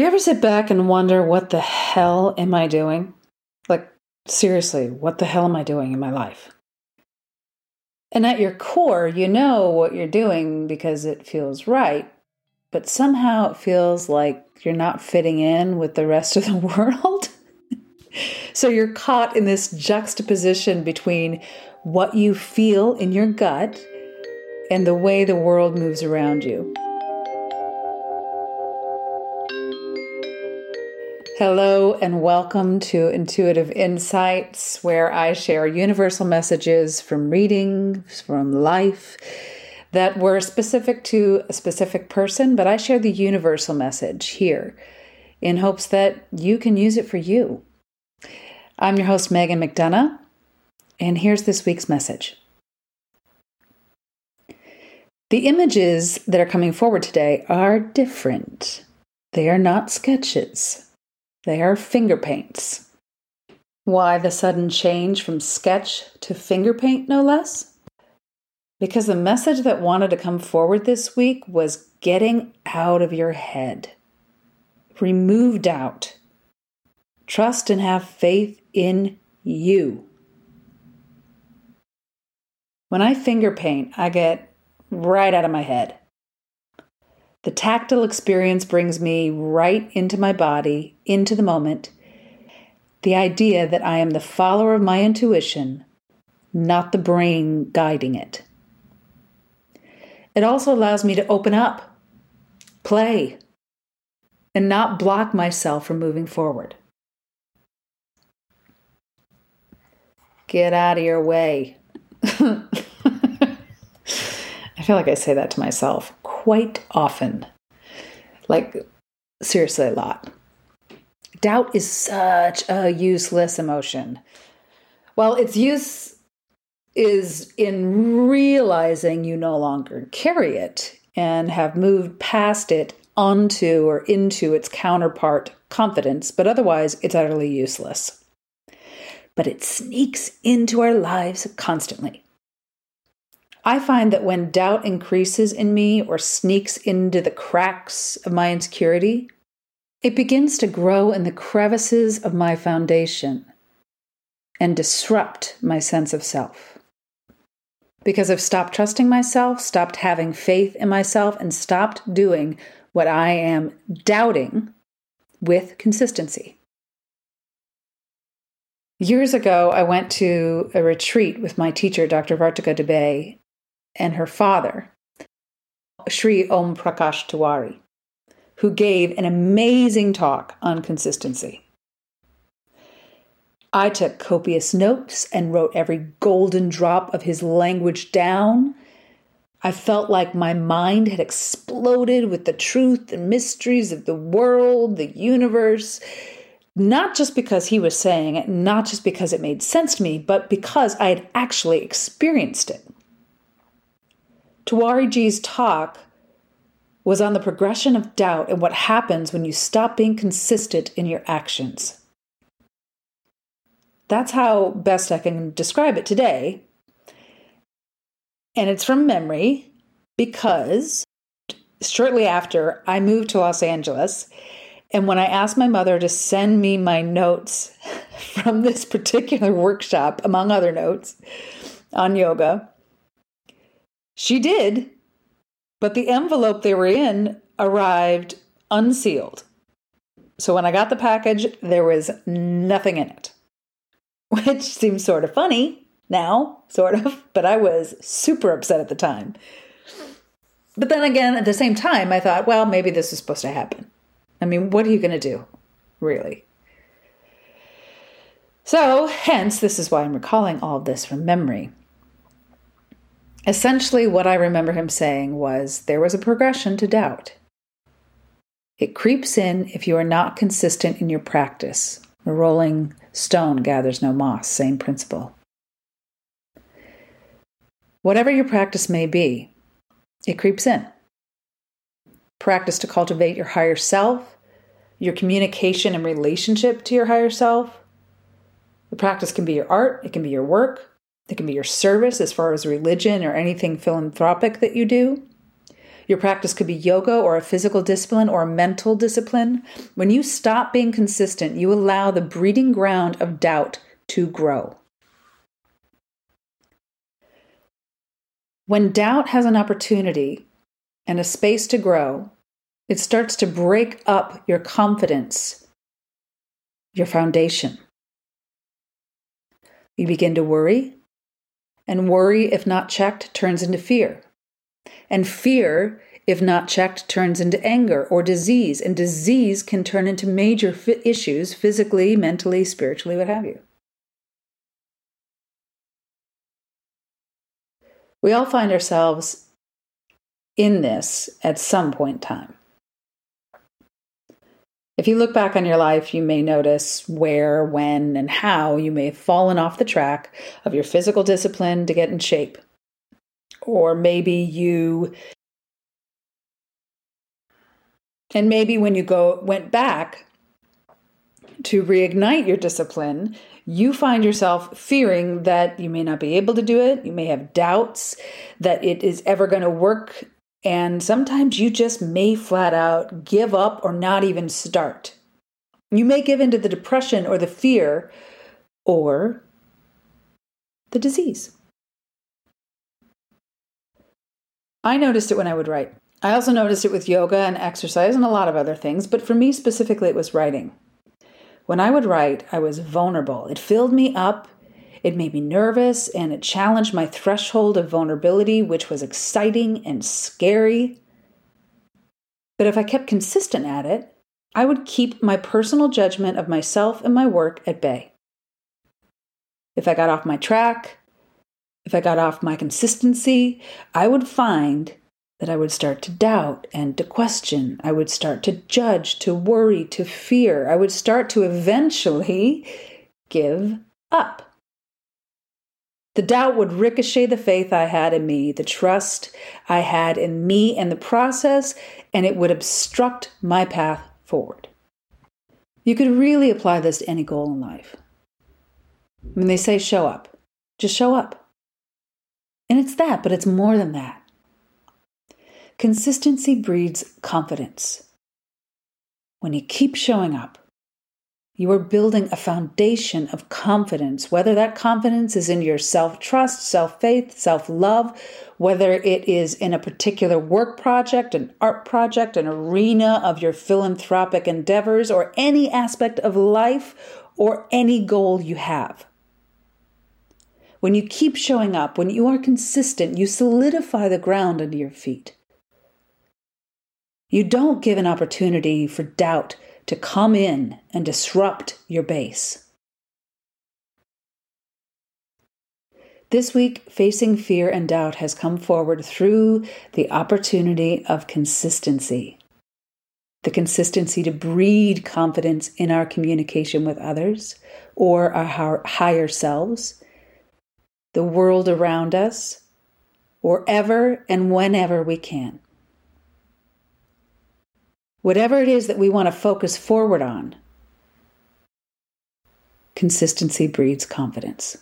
Do you ever sit back and wonder, what the hell am I doing? Like, seriously, what the hell am I doing in my life? And at your core, you know what you're doing because it feels right, but somehow it feels like you're not fitting in with the rest of the world. so you're caught in this juxtaposition between what you feel in your gut and the way the world moves around you. Hello, and welcome to Intuitive Insights, where I share universal messages from readings, from life that were specific to a specific person, but I share the universal message here in hopes that you can use it for you. I'm your host, Meghan McDonough, and here's this week's message. The images that are coming forward today are different. They are not sketches. They are finger paints. Why the sudden change from sketch to finger paint, no less? Because the message that wanted to come forward this week was getting out of your head. Remove doubt. Trust and have faith in you. When I finger paint, I get right out of my head. The tactile experience brings me right into my body, into the moment. The idea that I am the follower of my intuition, not the brain guiding it. It also allows me to open up, play, and not block myself from moving forward. Get out of your way. I feel like I say that to myself quite often. Like, seriously, a lot. Doubt is such a useless emotion. Well, its use is in realizing you no longer carry it and have moved past it onto or into its counterpart, confidence, but otherwise it's utterly useless. But it sneaks into our lives constantly. I find that when doubt increases in me or sneaks into the cracks of my insecurity, it begins to grow in the crevices of my foundation and disrupt my sense of self. Because I've stopped trusting myself, stopped having faith in myself, and stopped doing what I am doubting with consistency. Years ago, I went to a retreat with my teacher, Dr. Vartika Dubey, and her father, Sri Om Prakash Tiwari, who gave an amazing talk on consistency. I took copious notes and wrote every golden drop of his language down. I felt like my mind had exploded with the truth and mysteries of the world, the universe, not just because he was saying it, not just because it made sense to me, but because I had actually experienced it. Tiwariji's talk was on the progression of doubt and what happens when you stop being consistent in your actions. That's how best I can describe it today. And it's from memory because shortly after I moved to Los Angeles, and when I asked my mother to send me my notes from this particular workshop, among other notes on yoga, she did, but the envelope they were in arrived unsealed. So when I got the package, there was nothing in it, which seems sort of funny now, sort of, but I was super upset at the time. But then again, at the same time, I thought, well, maybe this is supposed to happen. I mean, what are you going to do, really? So, hence, this is why I'm recalling all of this from memory. Essentially, what I remember him saying was there was a progression to doubt. It creeps in if you are not consistent in your practice. A rolling stone gathers no moss, same principle. Whatever your practice may be, it creeps in. Practice to cultivate your higher self, your communication and relationship to your higher self. The practice can be your art, it can be your work, it can be your service as far as religion or anything philanthropic that you do. Your practice could be yoga or a physical discipline or a mental discipline. When you stop being consistent, you allow the breeding ground of doubt to grow. When doubt has an opportunity and a space to grow, it starts to break up your confidence, your foundation. You begin to worry, and worry, if not checked, turns into fear. And fear, if not checked, turns into anger or disease. And disease can turn into major issues physically, mentally, spiritually, what have you. We all find ourselves in this at some point in time. If you look back on your life, you may notice where, when, and how you may have fallen off the track of your physical discipline to get in shape. Or maybe you and maybe when you go went back to reignite your discipline, you find yourself fearing that you may not be able to do it. You may have doubts that it is ever going to work. And sometimes you just may flat out give up or not even start. You may give into the depression or the fear or the disease. I noticed it when I would write. I also noticed it with yoga and exercise and a lot of other things, but for me specifically, it was writing. When I would write, I was vulnerable. It filled me up, it made me nervous, and it challenged my threshold of vulnerability, which was exciting and scary. But if I kept consistent at it, I would keep my personal judgment of myself and my work at bay. If I got off my track, if I got off my consistency, I would find that I would start to doubt and to question. I would start to judge, to worry, to fear. I would start to eventually give up. The doubt would ricochet the faith I had in me, the trust I had in me and the process, and it would obstruct my path forward. You could really apply this to any goal in life. When they say show up, just show up. And it's that, but it's more than that. Consistency breeds confidence. When you keep showing up, you are building a foundation of confidence, whether that confidence is in your self trust, self faith, self love, whether it is in a particular work project, an art project, an arena of your philanthropic endeavors, or any aspect of life or any goal you have. When you keep showing up, when you are consistent, you solidify the ground under your feet. You don't give an opportunity for doubt to come in and disrupt your base. This week, facing fear and doubt has come forward through the opportunity of consistency. The consistency to breed confidence in our communication with others or our higher selves, the world around us, wherever and whenever we can. Whatever it is that we want to focus forward on, consistency breeds confidence.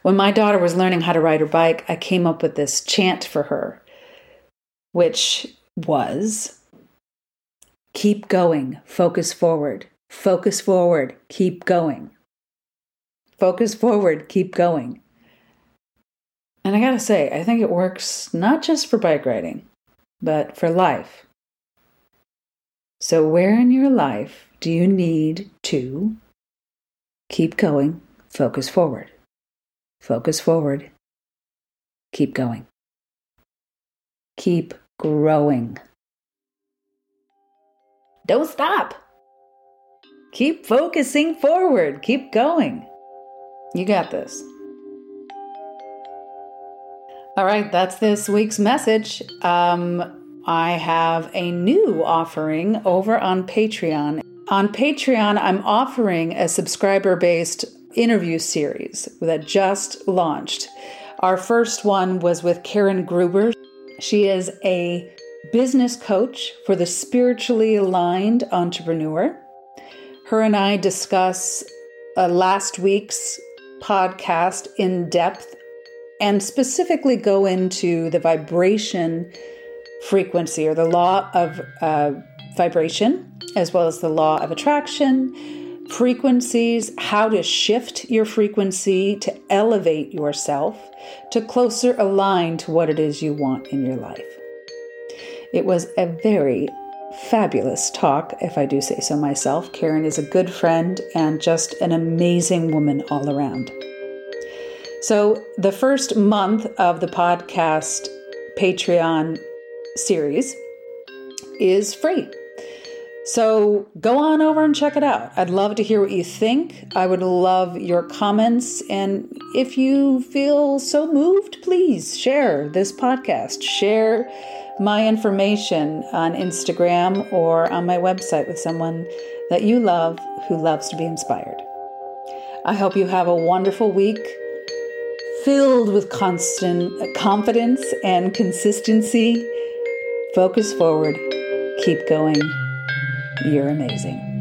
When my daughter was learning how to ride her bike, I came up with this chant for her, which was keep going, focus forward, focus forward, keep going. Focus forward, keep going. And I gotta say, I think it works not just for bike riding but for life. So, where in your life do you need to keep going, focus forward? Focus forward, keep going, keep growing. Don't stop. Keep focusing forward, keep going. You got this. All right, that's this week's message. Um, I have a new offering over on Patreon. On Patreon, I'm offering a subscriber based interview series that just launched. Our first one was with Karen Gruber. She is a business coach for the spiritually aligned entrepreneur. Her and I discuss uh, last week's podcast in depth and specifically go into the vibration frequency or the law of uh, vibration, as well as the law of attraction, frequencies, how to shift your frequency to elevate yourself to closer align to what it is you want in your life. It was a very fabulous talk, if I do say so myself. Karen is a good friend and just an amazing woman all around. So, the first month of the podcast Patreon series is free. So go on over and check it out. I'd love to hear what you think. I would love your comments. And if you feel so moved, please share this podcast. Share my information on Instagram or on my website with someone that you love who loves to be inspired. I hope you have a wonderful week filled with constant confidence and consistency. Focus forward, keep going. You're amazing.